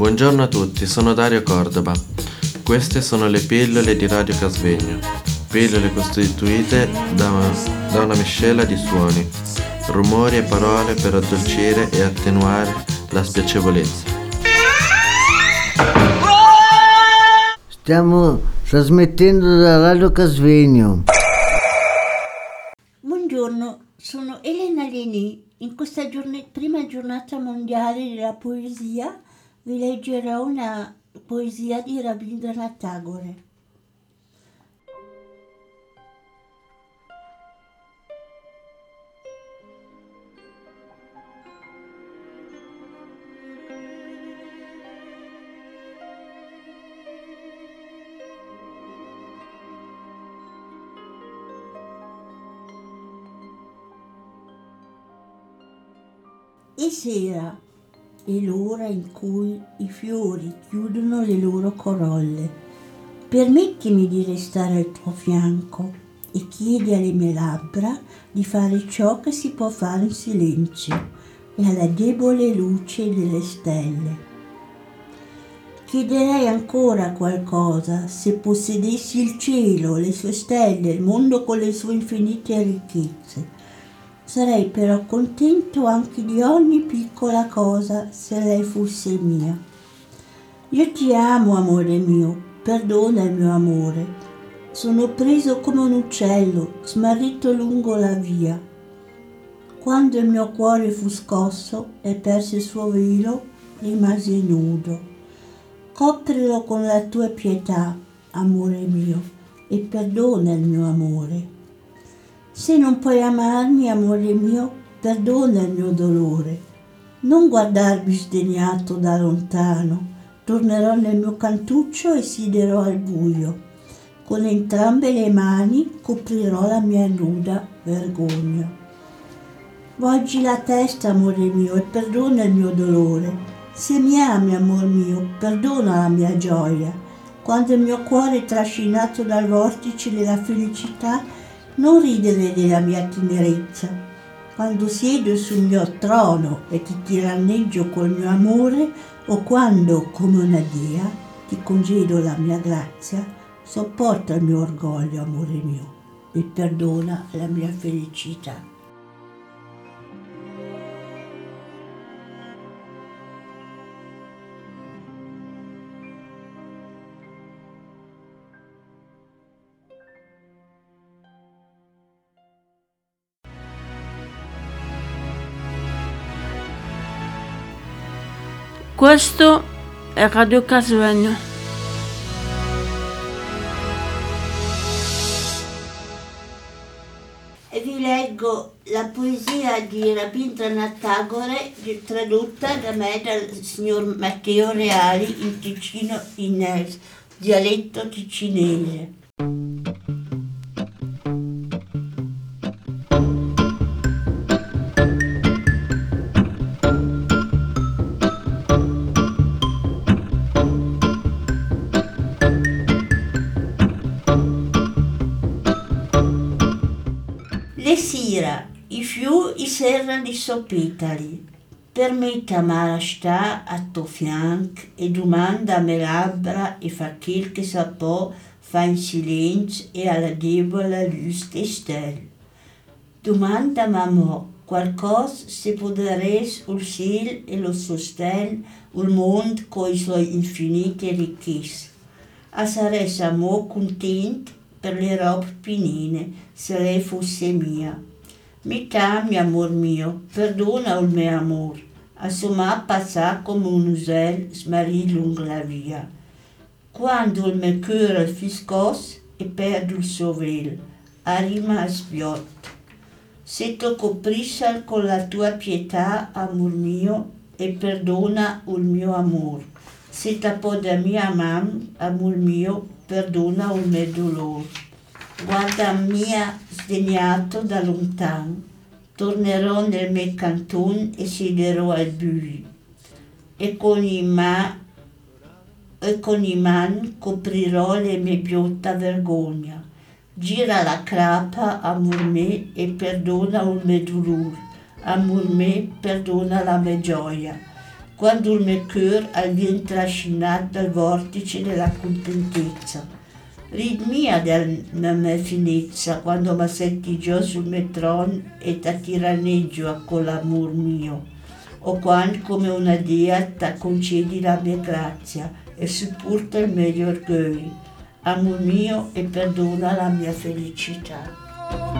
Buongiorno a tutti, sono Dario Cordova. Queste sono le pillole di Radio Casvegno. Pillole costituite da una, da una miscela di suoni, rumori e parole per addolcire e attenuare la spiacevolezza. Stiamo trasmettendo da Radio Casvegno. Buongiorno, sono Elena Leni. In questa giorn- prima giornata mondiale della poesia vi leggerò una poesia di Rabindranath Tagore. E sera è l'ora in cui i fiori chiudono le loro corolle. Permettimi di restare al tuo fianco e chiedi alle mie labbra di fare ciò che si può fare in silenzio e alla debole luce delle stelle. Chiederei ancora qualcosa se possedessi il cielo, le sue stelle, il mondo con le sue infinite ricchezze. Sarei però contento anche di ogni piccola cosa se lei fosse mia. Io ti amo, amore mio, perdona il mio amore. Sono preso come un uccello, smarrito lungo la via. Quando il mio cuore fu scosso e perse il suo velo, rimasi nudo. Coprilo con la tua pietà, amore mio, e perdona il mio amore. Se non puoi amarmi, amore mio, perdona il mio dolore. Non guardarmi sdegnato da lontano, tornerò nel mio cantuccio e siderò al buio. Con entrambe le mani coprirò la mia nuda vergogna. Volgi la testa, amore mio, e perdona il mio dolore. Se mi ami, amor mio, perdona la mia gioia. Quando il mio cuore è trascinato dal vortice della felicità, non ridere della mia tenerezza. Quando siedo sul mio trono e ti tiranneggio col mio amore, o quando, come una dia, ti congedo la mia grazia, sopporta il mio orgoglio, amore mio, e perdona la mia felicità. Questo è Radio Casvegno. E vi leggo la poesia di Rabindranath Tagore tradotta da me dal signor Matteo Reali in Ticino in eh, dialetto ticinese. I fiù i serra di soppitali. Permetta marastar a tuo fianco e domanda a me labbra e fa quel che sa può, fa in silenzio e alla debole luce che stelle. Domanda mamma qualcosa se poderes il cielo e lo sosten, il mondo con i suoi infinite ricchezze. A saresse amor contento per le robe pinine, se lei fosse mia. Mi tami, amor mio, perdona il mio amor, a somma passà come un uccello smarrì lungo la via. Quando il mio cuore fiscos e perdo il suo velo, arriva a sbiotto. Se tu coprisci con la tua pietà, amor mio, e perdona il mio amor. Se t'appo da mia mamma, amor mio, perdona il mio dolore. Guarda mia sdegnato da lontano, tornerò nel mio canton e siederò al buio. E con i ma e con i man coprirò le mie biotta vergogna. Gira la crapa, amor me, e perdona il mio dolore. Amor me, perdona la mia gioia. quando il mio cuore viene trascinato dal vortice della contentezza. Ritmia della mia finezza quando mi senti giù sul metron e ti tiranneggio con l'amor mio, o quando come una dea ti concedi la mia grazia e supporta il mio orgoglio. Amor mio e perdona la mia felicità.